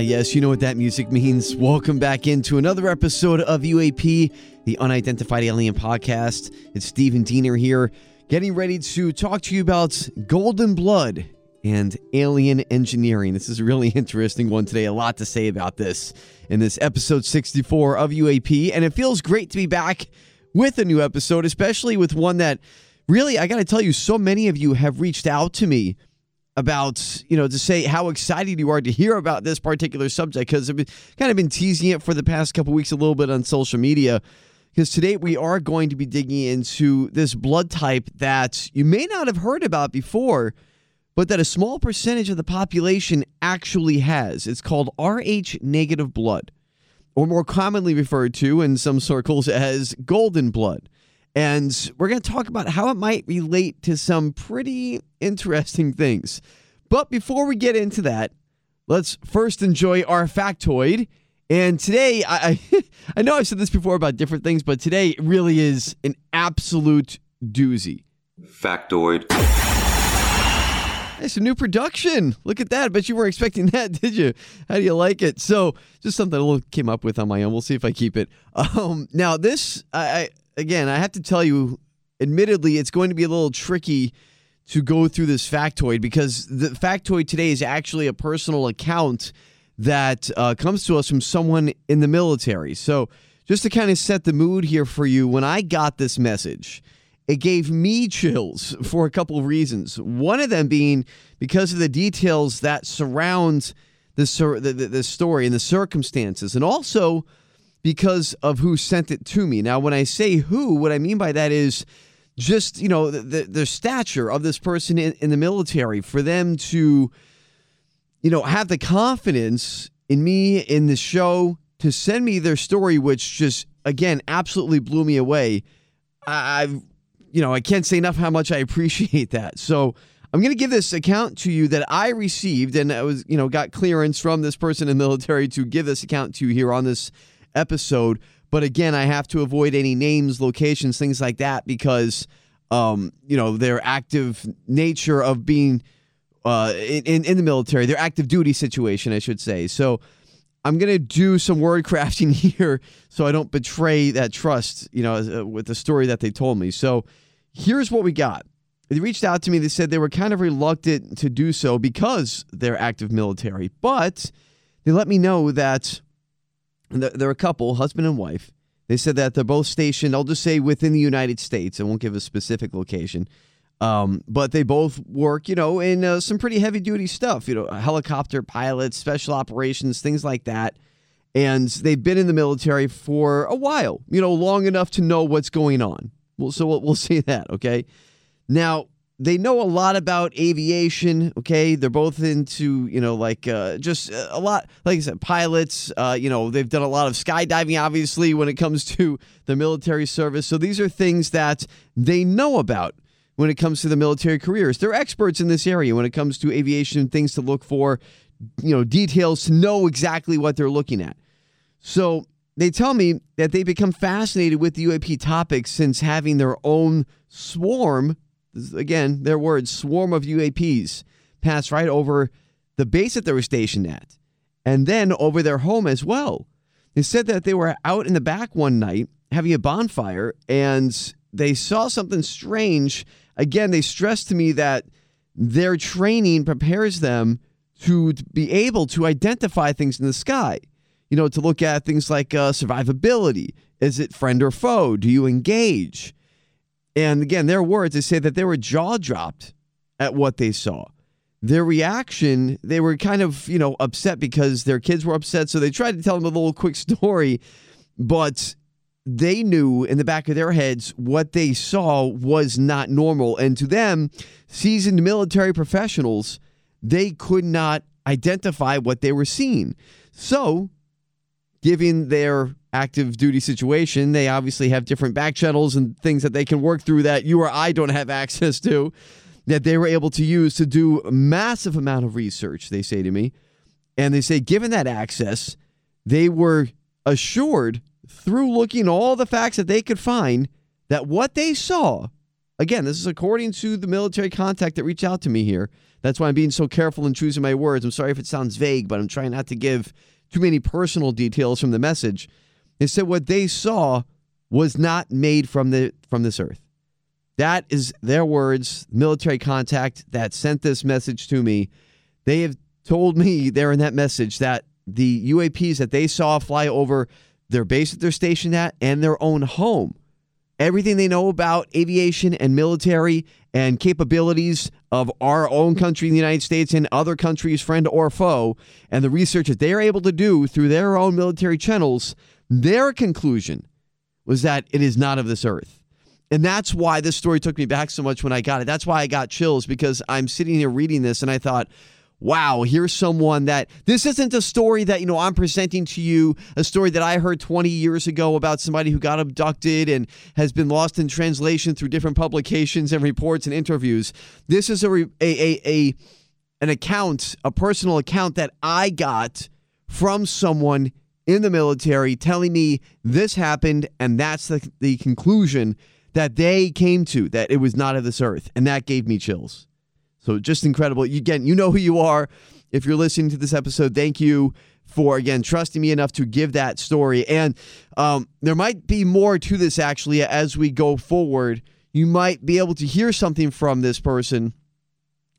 Ah, yes, you know what that music means. Welcome back into another episode of UAP, the Unidentified Alien Podcast. It's Stephen Diener here, getting ready to talk to you about golden blood and alien engineering. This is a really interesting one today. A lot to say about this in this episode 64 of UAP. And it feels great to be back with a new episode, especially with one that really, I got to tell you, so many of you have reached out to me about, you know, to say how excited you are to hear about this particular subject because I've kind of been teasing it for the past couple weeks a little bit on social media. Because today we are going to be digging into this blood type that you may not have heard about before, but that a small percentage of the population actually has. It's called Rh negative blood, or more commonly referred to in some circles as golden blood. And we're going to talk about how it might relate to some pretty interesting things. But before we get into that, let's first enjoy our factoid. And today, I, I, I know I've said this before about different things, but today it really is an absolute doozy. Factoid. It's a new production. Look at that. I bet you weren't expecting that, did you? How do you like it? So, just something I came up with on my own. We'll see if I keep it. Um, now, this, I, I again, I have to tell you, admittedly, it's going to be a little tricky to go through this factoid because the factoid today is actually a personal account that uh, comes to us from someone in the military. So, just to kind of set the mood here for you, when I got this message, it gave me chills for a couple of reasons. One of them being because of the details that surround the, the, the story and the circumstances, and also because of who sent it to me. Now, when I say who, what I mean by that is just, you know, the, the, stature of this person in, in the military for them to, you know, have the confidence in me, in the show, to send me their story, which just, again, absolutely blew me away. I, I've you know, I can't say enough how much I appreciate that. So I'm going to give this account to you that I received, and I was, you know, got clearance from this person in the military to give this account to you here on this episode. But again, I have to avoid any names, locations, things like that because, um, you know, their active nature of being uh, in, in the military, their active duty situation, I should say. So I'm going to do some word crafting here so I don't betray that trust, you know, uh, with the story that they told me. So here's what we got. They reached out to me. They said they were kind of reluctant to do so because they're active military, but they let me know that they're a couple, husband and wife. They said that they're both stationed, I'll just say within the United States. I won't give a specific location. Um, but they both work, you know, in uh, some pretty heavy duty stuff, you know, helicopter pilots, special operations, things like that. And they've been in the military for a while, you know, long enough to know what's going on. Well, so we'll, we'll see that, okay? Now, they know a lot about aviation, okay? They're both into, you know, like uh, just a lot, like I said, pilots. Uh, you know, they've done a lot of skydiving, obviously, when it comes to the military service. So these are things that they know about when it comes to the military careers. They're experts in this area when it comes to aviation, things to look for, you know, details to know exactly what they're looking at. So they tell me that they become fascinated with the UAP topics since having their own swarm, again, their words, swarm of UAPs pass right over the base that they were stationed at and then over their home as well. They said that they were out in the back one night having a bonfire and they saw something strange. Again, they stressed to me that their training prepares them to be able to identify things in the sky. You know, to look at things like uh, survivability. Is it friend or foe? Do you engage? And again, their words, they say that they were jaw dropped at what they saw. Their reaction, they were kind of, you know, upset because their kids were upset. So they tried to tell them a little quick story, but they knew in the back of their heads what they saw was not normal. And to them, seasoned military professionals, they could not identify what they were seeing. So, given their active duty situation, they obviously have different back channels and things that they can work through that you or I don't have access to that they were able to use to do a massive amount of research, they say to me. And they say, given that access, they were assured through looking all the facts that they could find that what they saw, again, this is according to the military contact that reached out to me here. That's why I'm being so careful in choosing my words. I'm sorry if it sounds vague, but I'm trying not to give too many personal details from the message. They said what they saw was not made from the from this earth. That is their words, military contact that sent this message to me. They have told me there in that message that the UAPs that they saw fly over their base that they're stationed at and their own home, everything they know about aviation and military and capabilities of our own country the United States and other countries, friend or foe, and the research that they're able to do through their own military channels, their conclusion was that it is not of this earth. And that's why this story took me back so much when I got it. That's why I got chills because I'm sitting here reading this and I thought, wow, here's someone that this isn't a story that, you know, I'm presenting to you, a story that I heard 20 years ago about somebody who got abducted and has been lost in translation through different publications and reports and interviews. This is a a a, a an account, a personal account that I got from someone in the military telling me this happened and that's the, the conclusion that they came to that it was not of this earth. And that gave me chills. So just incredible. You, again, you know who you are. If you're listening to this episode, thank you for, again, trusting me enough to give that story. And um, there might be more to this actually as we go forward. You might be able to hear something from this person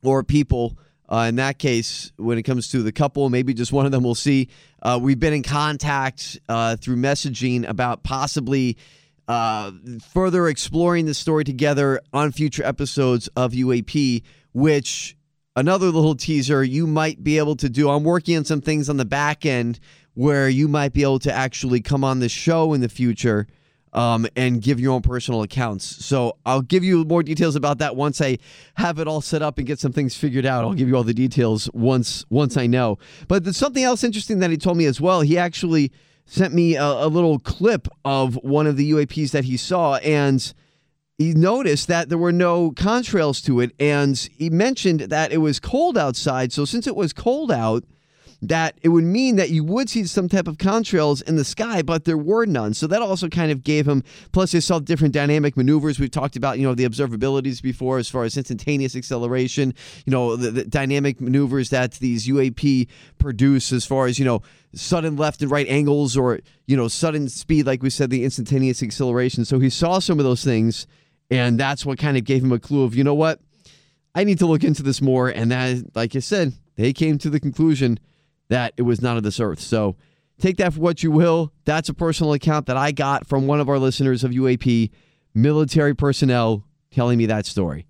or people. Uh, in that case, when it comes to the couple, maybe just one of them will see. Uh, we've been in contact uh, through messaging about possibly uh, further exploring the story together on future episodes of UAP, which another little teaser you might be able to do. I'm working on some things on the back end where you might be able to actually come on the show in the future um, and give your own personal accounts. So I'll give you more details about that once I have it all set up and get some things figured out. I'll give you all the details once once I know. But there's something else interesting that he told me as well. He actually sent me a, a little clip of one of the UAPs that he saw, and he noticed that there were no contrails to it. And he mentioned that it was cold outside. So, since it was cold out, that it would mean that you would see some type of contrails in the sky, but there were none. So that also kind of gave him. Plus, they saw different dynamic maneuvers. We've talked about, you know, the observabilities before, as far as instantaneous acceleration. You know, the, the dynamic maneuvers that these UAP produce, as far as you know, sudden left and right angles, or you know, sudden speed, like we said, the instantaneous acceleration. So he saw some of those things, and that's what kind of gave him a clue of, you know what. I need to look into this more. And that, like I said, they came to the conclusion that it was not of this earth. So take that for what you will. That's a personal account that I got from one of our listeners of UAP, military personnel telling me that story.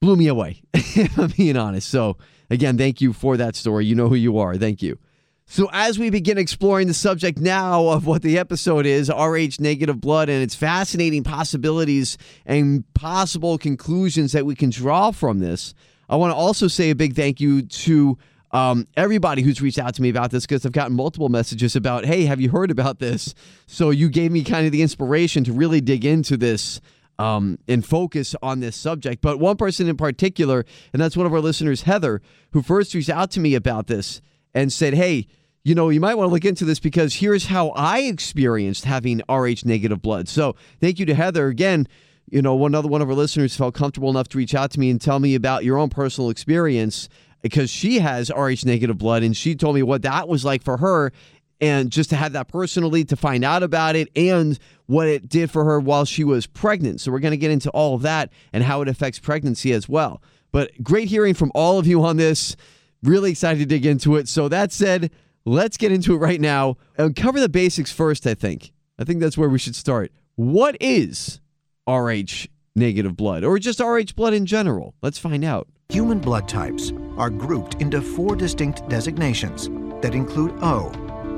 Blew me away, I'm being honest. So, again, thank you for that story. You know who you are. Thank you. So, as we begin exploring the subject now of what the episode is, Rh negative blood, and its fascinating possibilities and possible conclusions that we can draw from this, I want to also say a big thank you to um, everybody who's reached out to me about this because I've gotten multiple messages about, hey, have you heard about this? So you gave me kind of the inspiration to really dig into this um, and focus on this subject. But one person in particular, and that's one of our listeners, Heather, who first reached out to me about this and said, hey, you know, you might want to look into this because here's how I experienced having Rh negative blood. So thank you to Heather again. You know, one other one of our listeners felt comfortable enough to reach out to me and tell me about your own personal experience because she has Rh negative blood, and she told me what that was like for her and just to have that personally to find out about it and what it did for her while she was pregnant. So we're going to get into all of that and how it affects pregnancy as well. But great hearing from all of you on this. Really excited to dig into it. So that said, let's get into it right now and cover the basics first, I think. I think that's where we should start. What is RH negative blood or just RH blood in general? Let's find out. Human blood types are grouped into four distinct designations that include O,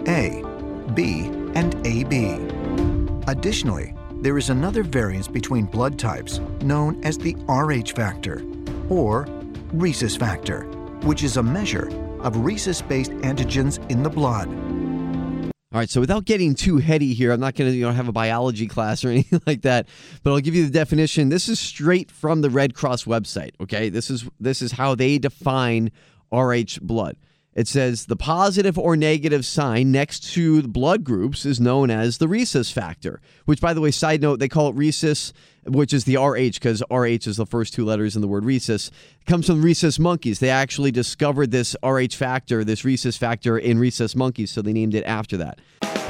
A, B, and AB. Additionally, there is another variance between blood types known as the Rh factor or rhesus factor, which is a measure of rhesus based antigens in the blood. All right, so without getting too heady here, I'm not going to you know have a biology class or anything like that, but I'll give you the definition. This is straight from the Red Cross website, okay? This is this is how they define RH blood. It says the positive or negative sign next to the blood groups is known as the rhesus factor, which, by the way, side note, they call it rhesus, which is the RH because RH is the first two letters in the word rhesus. It comes from rhesus monkeys. They actually discovered this RH factor, this rhesus factor in rhesus monkeys, so they named it after that.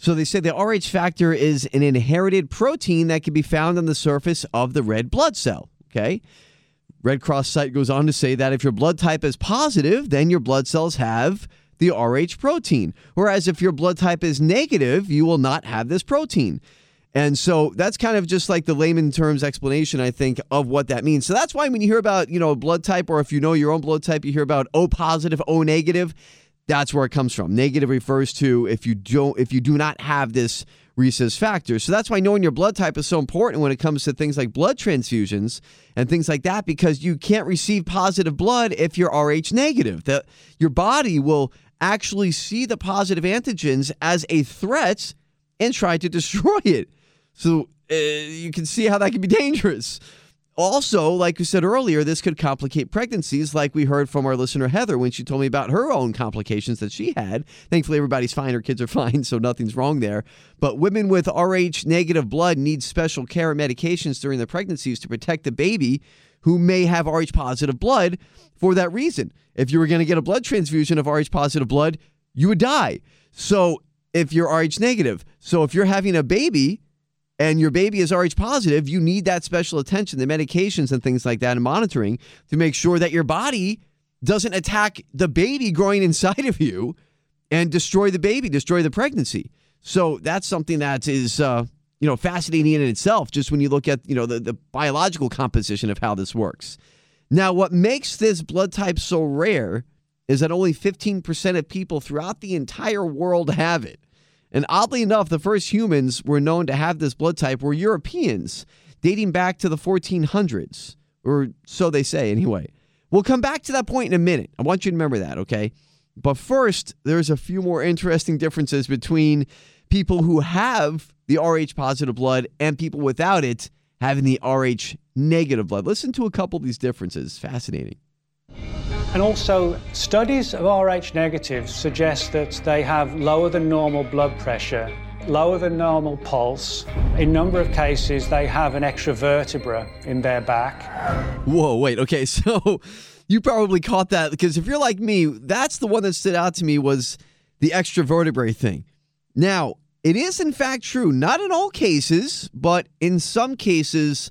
So they say the Rh factor is an inherited protein that can be found on the surface of the red blood cell. Okay. Red Cross site goes on to say that if your blood type is positive, then your blood cells have the Rh protein. Whereas if your blood type is negative, you will not have this protein. And so that's kind of just like the layman terms explanation, I think, of what that means. So that's why when you hear about, you know, blood type, or if you know your own blood type, you hear about O positive, O negative. That's where it comes from. Negative refers to if you don't if you do not have this rhesus factor. So that's why knowing your blood type is so important when it comes to things like blood transfusions and things like that because you can't receive positive blood if you're Rh negative. That your body will actually see the positive antigens as a threat and try to destroy it. So uh, you can see how that can be dangerous. Also, like we said earlier, this could complicate pregnancies, like we heard from our listener Heather when she told me about her own complications that she had. Thankfully, everybody's fine, her kids are fine, so nothing's wrong there. But women with Rh negative blood need special care and medications during their pregnancies to protect the baby who may have Rh positive blood for that reason. If you were going to get a blood transfusion of Rh positive blood, you would die. So, if you're Rh negative, so if you're having a baby, and your baby is Rh positive, you need that special attention, the medications and things like that, and monitoring to make sure that your body doesn't attack the baby growing inside of you and destroy the baby, destroy the pregnancy. So that's something that is, uh, you know, fascinating in itself. Just when you look at, you know, the, the biological composition of how this works. Now, what makes this blood type so rare is that only 15% of people throughout the entire world have it. And oddly enough, the first humans were known to have this blood type were Europeans, dating back to the 1400s, or so they say anyway. We'll come back to that point in a minute. I want you to remember that, okay? But first, there's a few more interesting differences between people who have the Rh positive blood and people without it having the Rh negative blood. Listen to a couple of these differences. Fascinating. And also, studies of Rh negatives suggest that they have lower than normal blood pressure, lower than normal pulse. In number of cases, they have an extra vertebra in their back. Whoa, wait. Okay, so you probably caught that because if you're like me, that's the one that stood out to me was the extra vertebrae thing. Now, it is in fact true, not in all cases, but in some cases,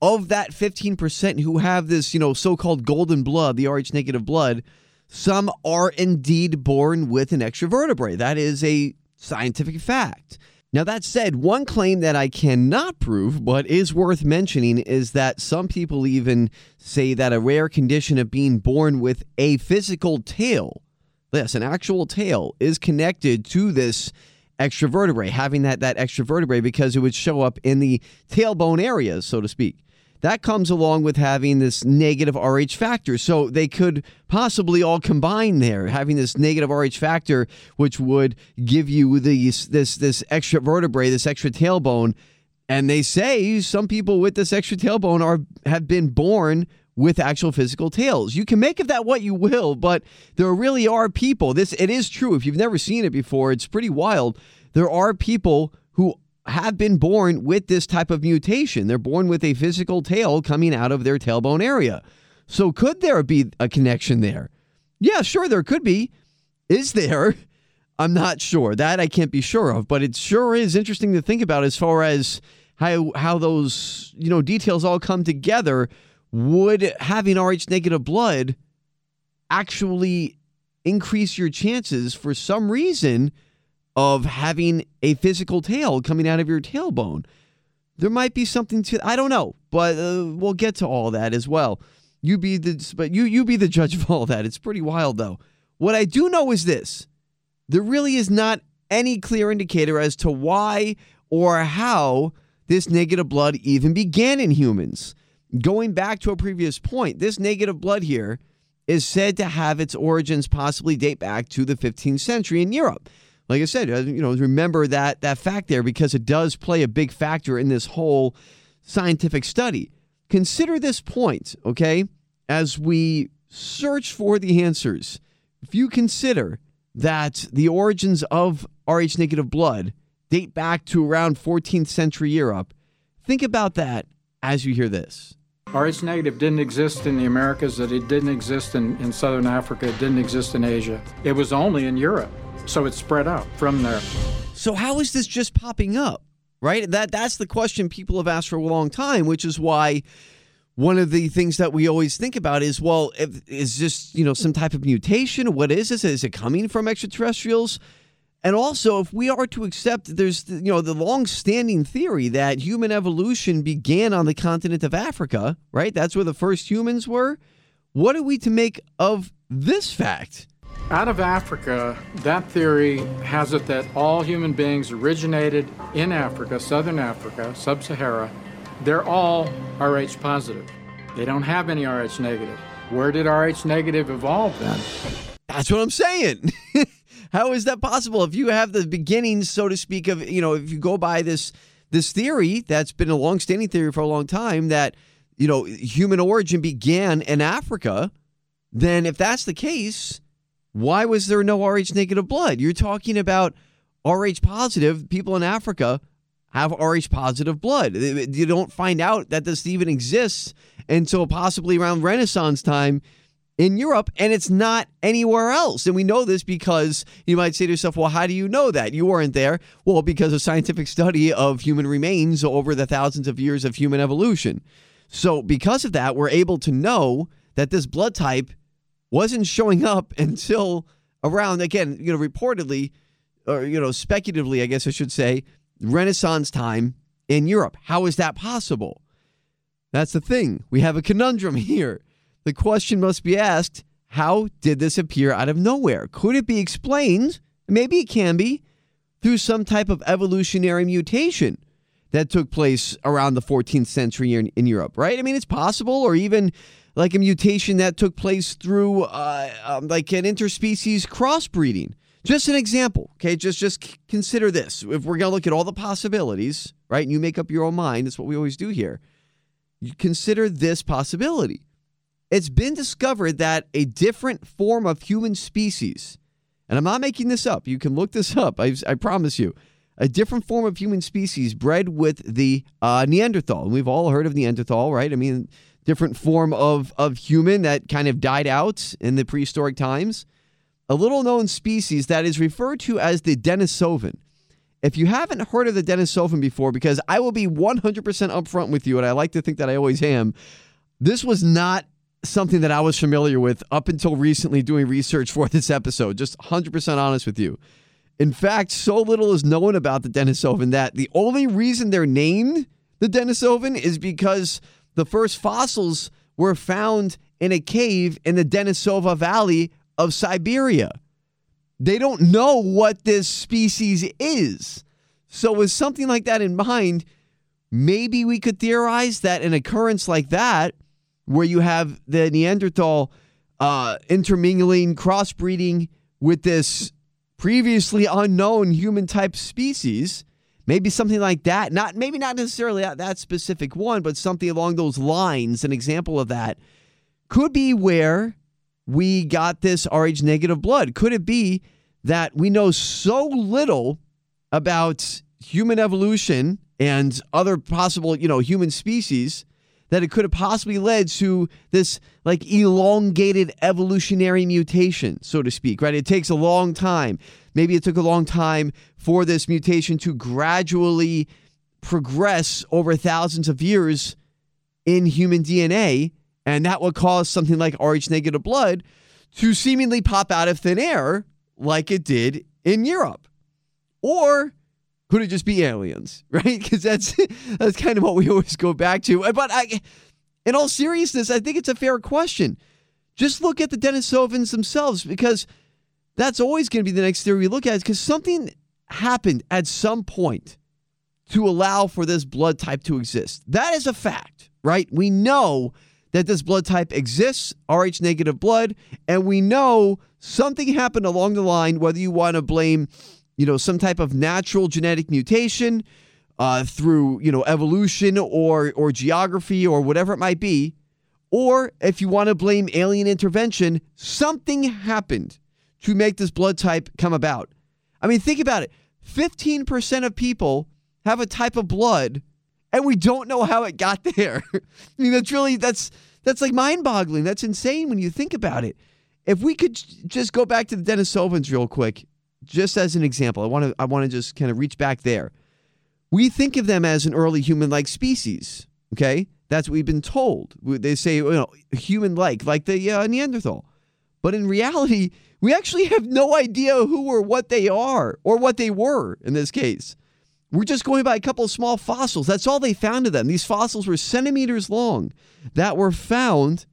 of that 15% who have this, you know, so-called golden blood, the Rh negative blood, some are indeed born with an extra vertebrae. That is a scientific fact. Now, that said, one claim that I cannot prove, but is worth mentioning, is that some people even say that a rare condition of being born with a physical tail, yes, an actual tail, is connected to this extra vertebrae, having that, that extra vertebrae because it would show up in the tailbone area, so to speak. That comes along with having this negative RH factor. So they could possibly all combine there, having this negative RH factor, which would give you these, this, this extra vertebrae, this extra tailbone. And they say some people with this extra tailbone are have been born with actual physical tails. You can make of that what you will, but there really are people. This it is true. If you've never seen it before, it's pretty wild. There are people who have been born with this type of mutation. They're born with a physical tail coming out of their tailbone area. So, could there be a connection there? Yeah, sure, there could be. Is there? I'm not sure. That I can't be sure of, but it sure is interesting to think about as far as how how those, you know, details all come together. Would having Rh negative blood actually increase your chances for some reason of having a physical tail coming out of your tailbone. There might be something to I don't know, but uh, we'll get to all that as well. You be the but you you be the judge of all that. It's pretty wild though. What I do know is this. There really is not any clear indicator as to why or how this negative blood even began in humans. Going back to a previous point, this negative blood here is said to have its origins possibly date back to the 15th century in Europe like I said, uh, you know, remember that that fact there because it does play a big factor in this whole scientific study. Consider this point, okay? As we search for the answers, if you consider that the origins of Rh negative blood date back to around 14th century Europe, think about that as you hear this. Rh negative didn't exist in the Americas, that it didn't exist in, in Southern Africa, it didn't exist in Asia. It was only in Europe. So it spread out from there. So how is this just popping up? Right? That that's the question people have asked for a long time, which is why one of the things that we always think about is, well, if, is this you know some type of mutation? What is this? Is it coming from extraterrestrials? And also, if we are to accept there's you know the long-standing theory that human evolution began on the continent of Africa, right? That's where the first humans were. What are we to make of this fact? Out of Africa, that theory has it that all human beings originated in Africa, southern Africa, sub Sahara. They're all Rh positive. They don't have any Rh negative. Where did Rh negative evolve then? That's what I'm saying. How is that possible? If you have the beginnings, so to speak, of, you know, if you go by this this theory that's been a long-standing theory for a long time that, you know, human origin began in Africa, then if that's the case, why was there no Rh negative blood? You're talking about Rh positive people in Africa have Rh positive blood. You don't find out that this even exists until possibly around Renaissance time in Europe, and it's not anywhere else. And we know this because you might say to yourself, well, how do you know that? You weren't there. Well, because of scientific study of human remains over the thousands of years of human evolution. So, because of that, we're able to know that this blood type wasn't showing up until around again, you know, reportedly or you know, speculatively, I guess I should say, Renaissance time in Europe. How is that possible? That's the thing. We have a conundrum here. The question must be asked, how did this appear out of nowhere? Could it be explained? Maybe it can be through some type of evolutionary mutation that took place around the 14th century in, in Europe, right? I mean, it's possible, or even like a mutation that took place through uh, um, like an interspecies crossbreeding. Just an example, okay? Just just consider this. If we're gonna look at all the possibilities, right? And you make up your own mind. That's what we always do here. You consider this possibility. It's been discovered that a different form of human species, and I'm not making this up. You can look this up. I, I promise you. A different form of human species bred with the uh, Neanderthal. And we've all heard of Neanderthal, right? I mean, different form of, of human that kind of died out in the prehistoric times. A little known species that is referred to as the Denisovan. If you haven't heard of the Denisovan before, because I will be 100% upfront with you, and I like to think that I always am, this was not something that I was familiar with up until recently doing research for this episode. Just 100% honest with you. In fact, so little is known about the Denisovan that the only reason they're named the Denisovan is because the first fossils were found in a cave in the Denisova Valley of Siberia. They don't know what this species is. So, with something like that in mind, maybe we could theorize that an occurrence like that, where you have the Neanderthal uh, intermingling, crossbreeding with this previously unknown human type species, maybe something like that. Not maybe not necessarily that, that specific one, but something along those lines. An example of that could be where we got this Rh negative blood. Could it be that we know so little about human evolution and other possible, you know, human species that it could have possibly led to this like elongated evolutionary mutation, so to speak, right? It takes a long time. Maybe it took a long time for this mutation to gradually progress over thousands of years in human DNA. And that would cause something like Rh negative blood to seemingly pop out of thin air like it did in Europe. Or could it just be aliens, right? Because that's that's kind of what we always go back to. But I, in all seriousness, I think it's a fair question. Just look at the Denisovans themselves, because that's always going to be the next theory we look at. Because something happened at some point to allow for this blood type to exist. That is a fact, right? We know that this blood type exists, Rh negative blood, and we know something happened along the line, whether you want to blame you know, some type of natural genetic mutation uh, through, you know, evolution or or geography or whatever it might be, or if you want to blame alien intervention, something happened to make this blood type come about. I mean, think about it. 15% of people have a type of blood and we don't know how it got there. I mean, that's really that's that's like mind-boggling. That's insane when you think about it. If we could just go back to the Denisovans real quick just as an example, I want to I want to just kind of reach back there. We think of them as an early human-like species. Okay, that's what we've been told. They say you know human-like, like the uh, Neanderthal, but in reality, we actually have no idea who or what they are or what they were in this case. We're just going by a couple of small fossils. That's all they found of them. These fossils were centimeters long that were found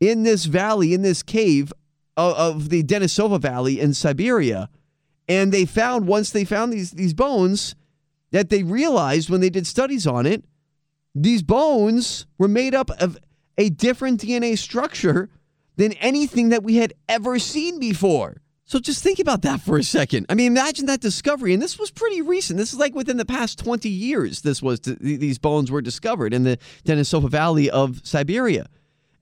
in this valley, in this cave of, of the Denisova Valley in Siberia and they found once they found these these bones that they realized when they did studies on it, these bones were made up of a different DNA structure than anything that we had ever seen before. So just think about that for a second. I mean, imagine that discovery, and this was pretty recent. This is like within the past 20 years. This was these bones were discovered in the Denisova Valley of Siberia,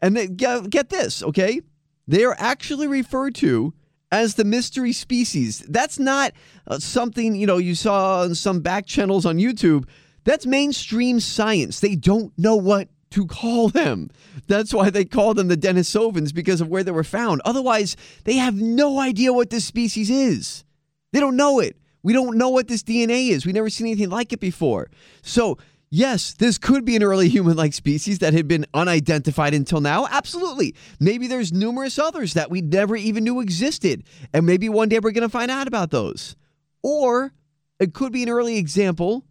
and they, get this, okay? They are actually referred to as the mystery species. That's not uh, something, you know, you saw on some back channels on YouTube. That's mainstream science. They don't know what to call them. That's why they call them the Denisovans because of where they were found. Otherwise, they have no idea what this species is. They don't know it. We don't know what this DNA is. We've never seen anything like it before. So Yes, this could be an early human like species that had been unidentified until now. Absolutely. Maybe there's numerous others that we never even knew existed. And maybe one day we're going to find out about those. Or it could be an early example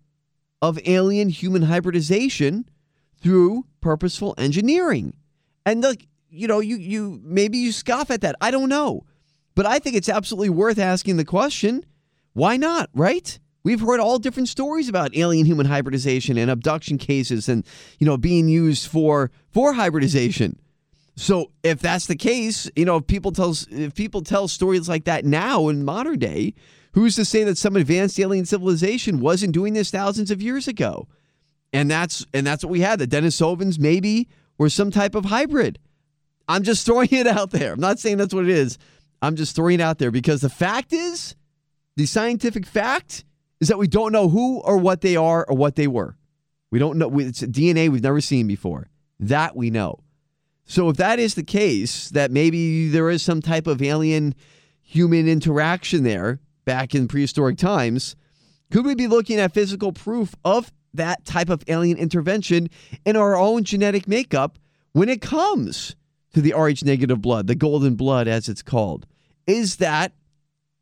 of alien human hybridization through purposeful engineering. And look, you know, you you maybe you scoff at that. I don't know. But I think it's absolutely worth asking the question, why not, right? We've heard all different stories about alien human hybridization and abduction cases and you know being used for for hybridization. So if that's the case, you know, if people tell if people tell stories like that now in modern day, who's to say that some advanced alien civilization wasn't doing this thousands of years ago? And that's and that's what we had. The Denisovans maybe were some type of hybrid. I'm just throwing it out there. I'm not saying that's what it is. I'm just throwing it out there because the fact is, the scientific fact is that we don't know who or what they are or what they were. We don't know. It's DNA we've never seen before. That we know. So if that is the case, that maybe there is some type of alien human interaction there back in prehistoric times, could we be looking at physical proof of that type of alien intervention in our own genetic makeup when it comes to the Rh negative blood, the golden blood as it's called? Is that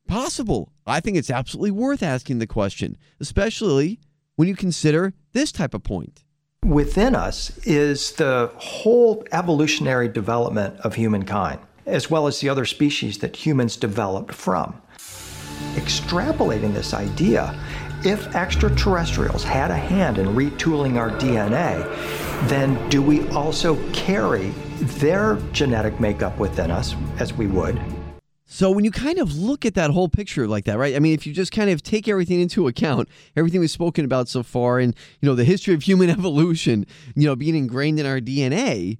possible? I think it's absolutely worth asking the question, especially when you consider this type of point. Within us is the whole evolutionary development of humankind, as well as the other species that humans developed from. Extrapolating this idea if extraterrestrials had a hand in retooling our DNA, then do we also carry their genetic makeup within us as we would? So when you kind of look at that whole picture like that, right? I mean, if you just kind of take everything into account, everything we've spoken about so far, and you know the history of human evolution, you know, being ingrained in our DNA,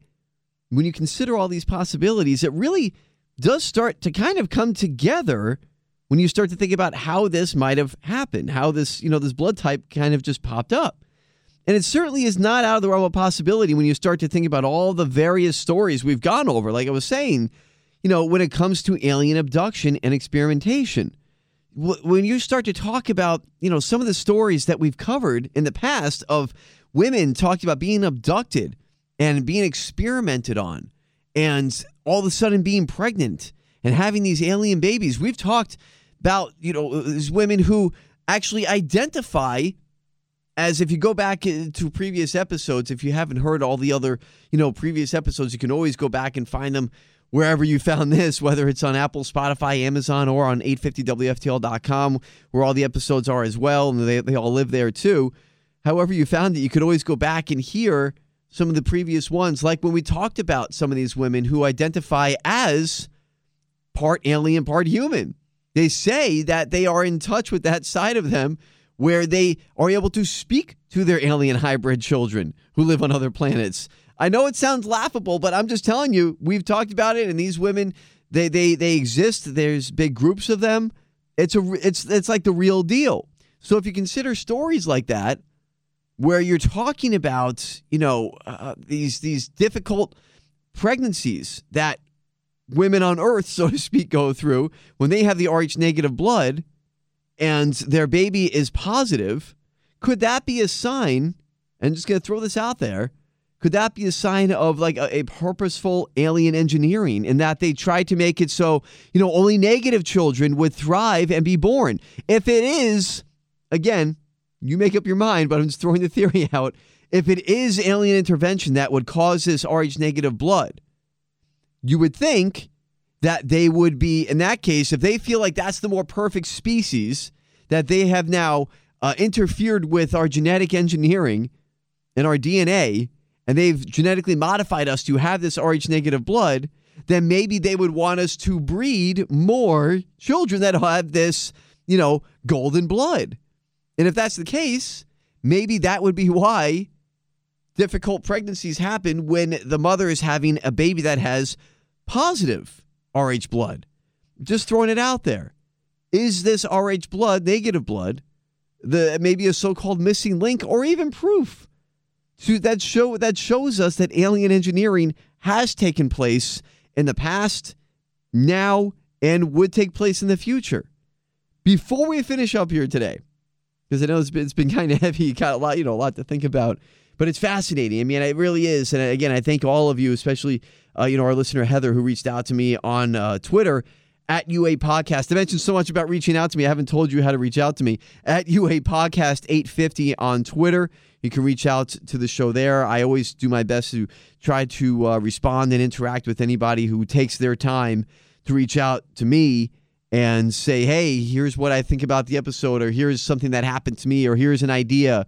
when you consider all these possibilities, it really does start to kind of come together when you start to think about how this might have happened, how this, you know, this blood type kind of just popped up. And it certainly is not out of the realm of possibility when you start to think about all the various stories we've gone over. Like I was saying, you know, when it comes to alien abduction and experimentation. When you start to talk about, you know, some of the stories that we've covered in the past of women talking about being abducted and being experimented on and all of a sudden being pregnant and having these alien babies. We've talked about, you know, these women who actually identify as if you go back uh, to previous episodes, if you haven't heard all the other, you know, previous episodes, you can always go back and find them wherever you found this, whether it's on Apple, Spotify, Amazon, or on 850WFTL.com, where all the episodes are as well, and they, they all live there too. However, you found it, you could always go back and hear some of the previous ones, like when we talked about some of these women who identify as part alien, part human. They say that they are in touch with that side of them where they are able to speak to their alien hybrid children who live on other planets. I know it sounds laughable, but I'm just telling you, we've talked about it, and these women, they they they exist. There's big groups of them. It's a it's it's like the real deal. So if you consider stories like that, where you're talking about, you know, uh, these these difficult pregnancies that women on Earth, so to speak, go through when they have the Rh negative blood and their baby is positive, could that be a sign? And I'm just going to throw this out there. Could that be a sign of like a, a, purposeful alien engineering in that they tried to make it so, you know, only negative children would thrive and be born? If it is, again, you make up your mind, but I'm just throwing the theory out. If it is alien intervention that would cause this Rh negative blood, you would think that they would be, in that case, if they feel like that's the more perfect species, that they have now uh, interfered with our genetic engineering and our DNA, and they've genetically modified us to have this Rh negative blood, then maybe they would want us to breed more children that have this, you know, golden blood. And if that's the case, maybe that would be why difficult pregnancies happen when the mother is having a baby that has positive Rh blood. Just throwing it out there. Is this Rh blood, negative blood, the maybe a so-called missing link or even proof to that show that shows us that alien engineering has taken place in the past, now, and would take place in the future. Before we finish up here today, because I know it's been, it's been kind of heavy, got a lot, you know, a lot to think about, but it's fascinating. I mean, it really is. And again, I thank all of you, especially uh, you know, our listener Heather, who reached out to me on uh, Twitter at UA Podcast. I mentioned so much about reaching out to me. I haven't told you how to reach out to me at UA Podcast 850 on Twitter. You can reach out to the show there. I always do my best to try to uh, respond and interact with anybody who takes their time to reach out to me and say, hey, here's what I think about the episode, or here's something that happened to me, or here's an idea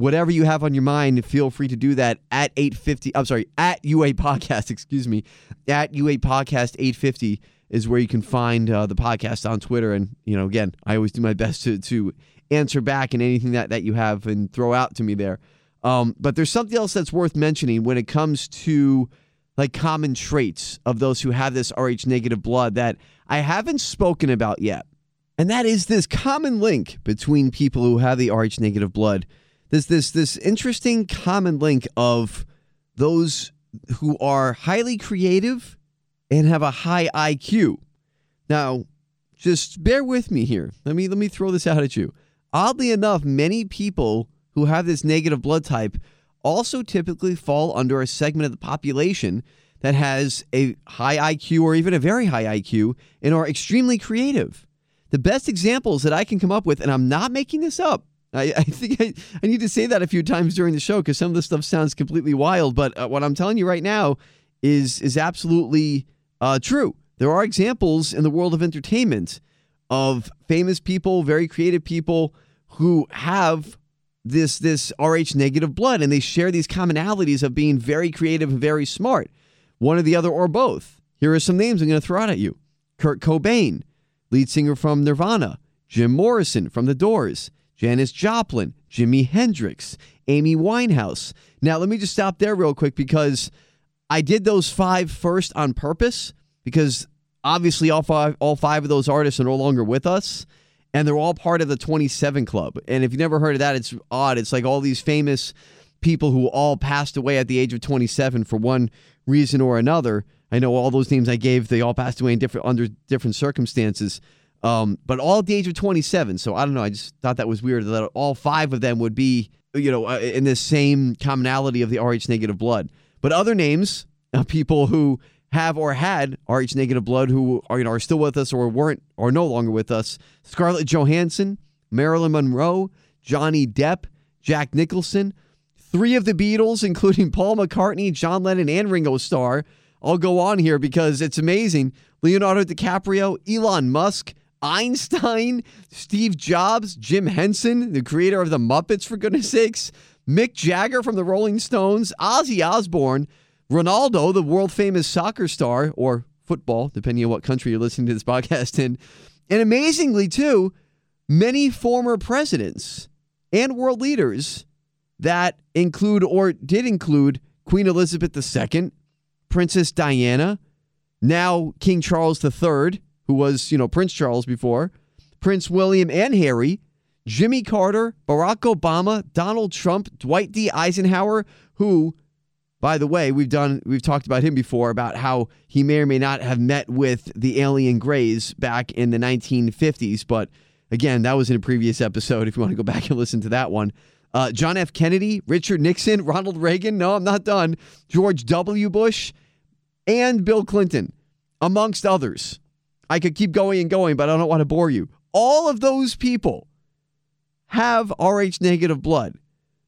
whatever you have on your mind, feel free to do that at 850. I'm sorry, at UA Podcast, excuse me. At UA Podcast 850 is where you can find uh, the podcast on Twitter. And, you know, again, I always do my best to, to answer back in anything that, that you have and throw out to me there. Um, but there's something else that's worth mentioning when it comes to like common traits of those who have this Rh negative blood that I haven't spoken about yet. And that is this common link between people who have the Rh negative blood there's this this interesting common link of those who are highly creative and have a high IQ. Now, just bear with me here. Let me let me throw this out at you. Oddly enough, many people who have this negative blood type also typically fall under a segment of the population that has a high IQ or even a very high IQ and are extremely creative. The best examples that I can come up with, and I'm not making this up, I, I think I, I need to say that a few times during the show because some of this stuff sounds completely wild. But uh, what I'm telling you right now is is absolutely uh, true. There are examples in the world of entertainment of famous people, very creative people who have this this Rh negative blood, and they share these commonalities of being very creative and very smart. One or the other, or both. Here are some names I'm going to throw out at you: Kurt Cobain, lead singer from Nirvana; Jim Morrison from The Doors; Janis Joplin; Jimi Hendrix; Amy Winehouse. Now, let me just stop there real quick because I did those five first on purpose because obviously all five all five of those artists are no longer with us and they're all part of the 27 club. And if you've never heard of that, it's odd. It's like all these famous people who all passed away at the age of 27 for one reason or another. I know all those names I gave, they all passed away in different under different circumstances. Um, but all at the age of 27. So I don't know. I just thought that was weird that all five of them would be, you know, uh, in this same commonality of the Rh negative blood. But other names of people who have or had Rh negative blood who are, you know, are still with us or weren't or no longer with us Scarlett Johansson, Marilyn Monroe, Johnny Depp, Jack Nicholson, three of the Beatles, including Paul McCartney, John Lennon, and Ringo Starr. I'll go on here because it's amazing. Leonardo DiCaprio, Elon Musk, Einstein, Steve Jobs, Jim Henson, the creator of the Muppets, for goodness sakes, Mick Jagger from the Rolling Stones, Ozzy Osbourne, Ronaldo, the world famous soccer star, or football, depending on what country you're listening to this podcast in. And amazingly, too, many former presidents and world leaders that include or did include Queen Elizabeth II, Princess Diana, now King Charles III, who was, you know, Prince Charles before, Prince William and Harry, Jimmy Carter, Barack Obama, Donald Trump, Dwight D. Eisenhower, who by the way, we've done we've talked about him before about how he may or may not have met with the alien Greys back in the 1950s, but again, that was in a previous episode. If you want to go back and listen to that one, uh, John F. Kennedy, Richard Nixon, Ronald Reagan. No, I'm not done. George W. Bush, and Bill Clinton, amongst others. I could keep going and going, but I don't want to bore you. All of those people have Rh negative blood.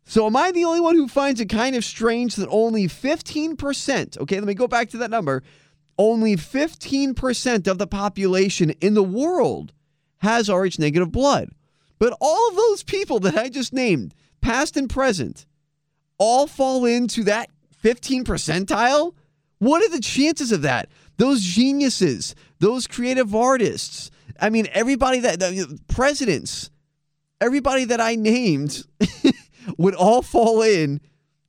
So am I the only one who finds it kind of strange that only 15%, okay, let me go back to that number, only 15% of the population in the world has Rh negative blood. But all of those people that I just named, past and present, all fall into that 15 percentile? What are the chances of that? Those geniuses, those creative artists, I mean, everybody that, the presidents, everybody that I named would all fall in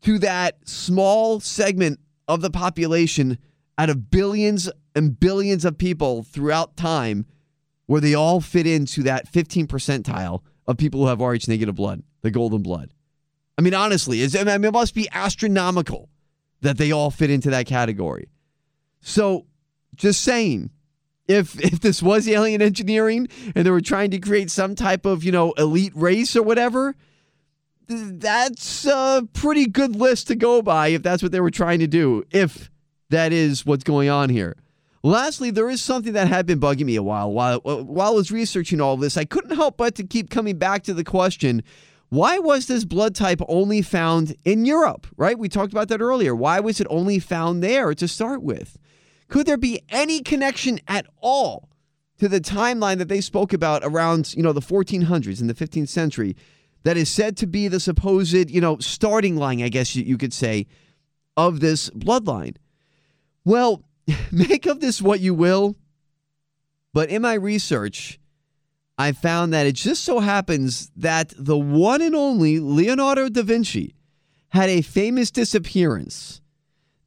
to that small segment of the population out of billions and billions of people throughout time where they all fit into that 15 percentile of people who have Rh negative blood, the golden blood. I mean, honestly, I mean, it must be astronomical that they all fit into that category. So, just saying, if if this was alien engineering and they were trying to create some type of you know elite race or whatever, that's a pretty good list to go by if that's what they were trying to do, if that is what's going on here. Lastly, there is something that had been bugging me a while. While, uh, while I was researching all this, I couldn't help but to keep coming back to the question why was this blood type only found in Europe, right? We talked about that earlier. Why was it only found there to start with? Could there be any connection at all to the timeline that they spoke about around, you know, the 1400s in the 15th century that is said to be the supposed, you know, starting line, I guess you, could say, of this bloodline. Well, make of this what you will, but in my research, I found that it just so happens that the one and only Leonardo da Vinci had a famous disappearance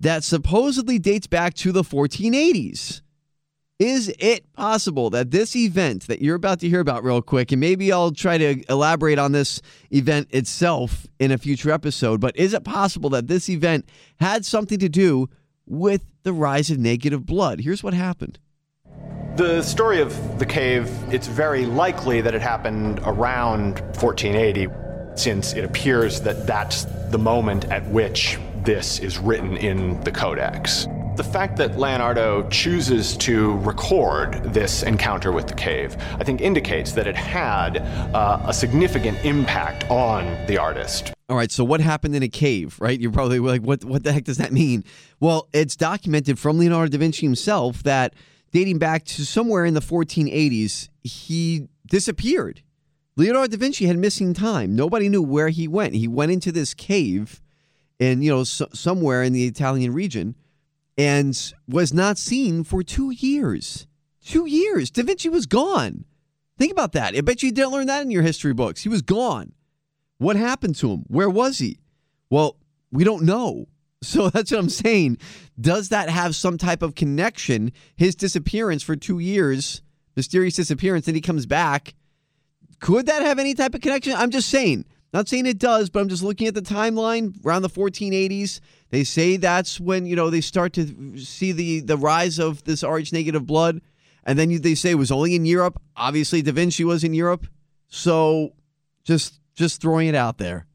that supposedly dates back to the 1480s. Is it possible that this event that you're about to hear about, real quick, and maybe I'll try to elaborate on this event itself in a future episode, but is it possible that this event had something to do with the rise of negative blood? Here's what happened. The story of the cave, it's very likely that it happened around 1480, since it appears that that's the moment at which this is written in the Codex. The fact that Leonardo chooses to record this encounter with the cave, I think, indicates that it had uh, a significant impact on the artist. All right, so what happened in a cave, right? You're probably like, what, what the heck does that mean? Well, it's documented from Leonardo da Vinci himself that dating back to somewhere in the 1480s, he disappeared. Leonardo da Vinci had missing time. Nobody knew where he went. He went into this cave in, you know, so, somewhere in the Italian region and was not seen for two years. Two years. Da Vinci was gone. Think about that. I bet you didn't learn that in your history books. He was gone. What happened to him? Where was he? Well, we don't know. So that's what I'm saying. Does that have some type of connection? His disappearance for two years, mysterious disappearance, and he comes back. Could that have any type of connection? I'm just saying. Not saying it does, but I'm just looking at the timeline around the 1480s. They say that's when you know they start to see the the rise of this Rh negative blood, and then they say it was only in Europe. Obviously, Da Vinci was in Europe, so just just throwing it out there.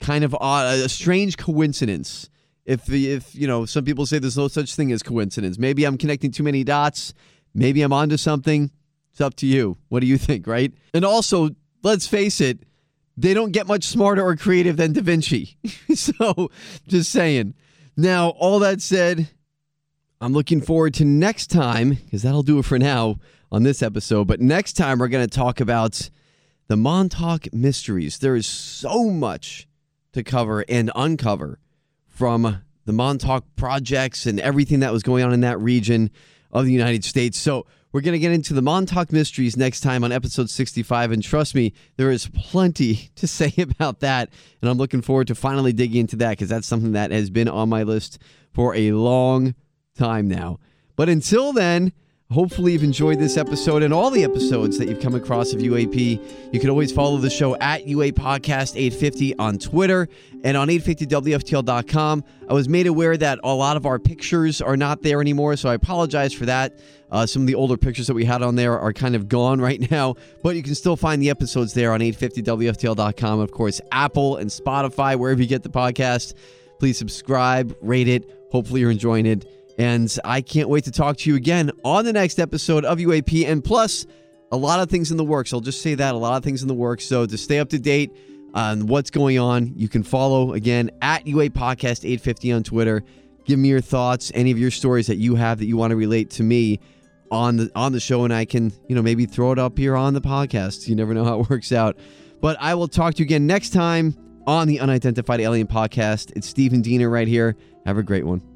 Kind of odd, a strange coincidence. If the if you know, some people say there's no such thing as coincidence. Maybe I'm connecting too many dots. Maybe I'm onto something. It's up to you. What do you think, right? And also, let's face it, they don't get much smarter or creative than Da Vinci. so, just saying. Now, all that said, I'm looking forward to next time, because that'll do it for now on this episode. But next time, we're going to talk about the Montauk mysteries. There is so much to cover and uncover from the Montauk projects and everything that was going on in that region of the United States. So, we're going to get into the Montauk mysteries next time on episode 65. And trust me, there is plenty to say about that. And I'm looking forward to finally digging into that because that's something that has been on my list for a long time now. But until then, Hopefully, you've enjoyed this episode and all the episodes that you've come across of UAP. You can always follow the show at UA Podcast 850 on Twitter and on 850WFTL.com. I was made aware that a lot of our pictures are not there anymore, so I apologize for that. Uh, some of the older pictures that we had on there are kind of gone right now, but you can still find the episodes there on 850WFTL.com. Of course, Apple and Spotify, wherever you get the podcast. Please subscribe, rate it. Hopefully, you're enjoying it. And I can't wait to talk to you again on the next episode of UAP. And plus, a lot of things in the works. I'll just say that a lot of things in the works. So to stay up to date on what's going on, you can follow again at UA Podcast 850 on Twitter. Give me your thoughts, any of your stories that you have that you want to relate to me on the on the show, and I can, you know, maybe throw it up here on the podcast. You never know how it works out. But I will talk to you again next time on the Unidentified Alien Podcast. It's Stephen Diener right here. Have a great one.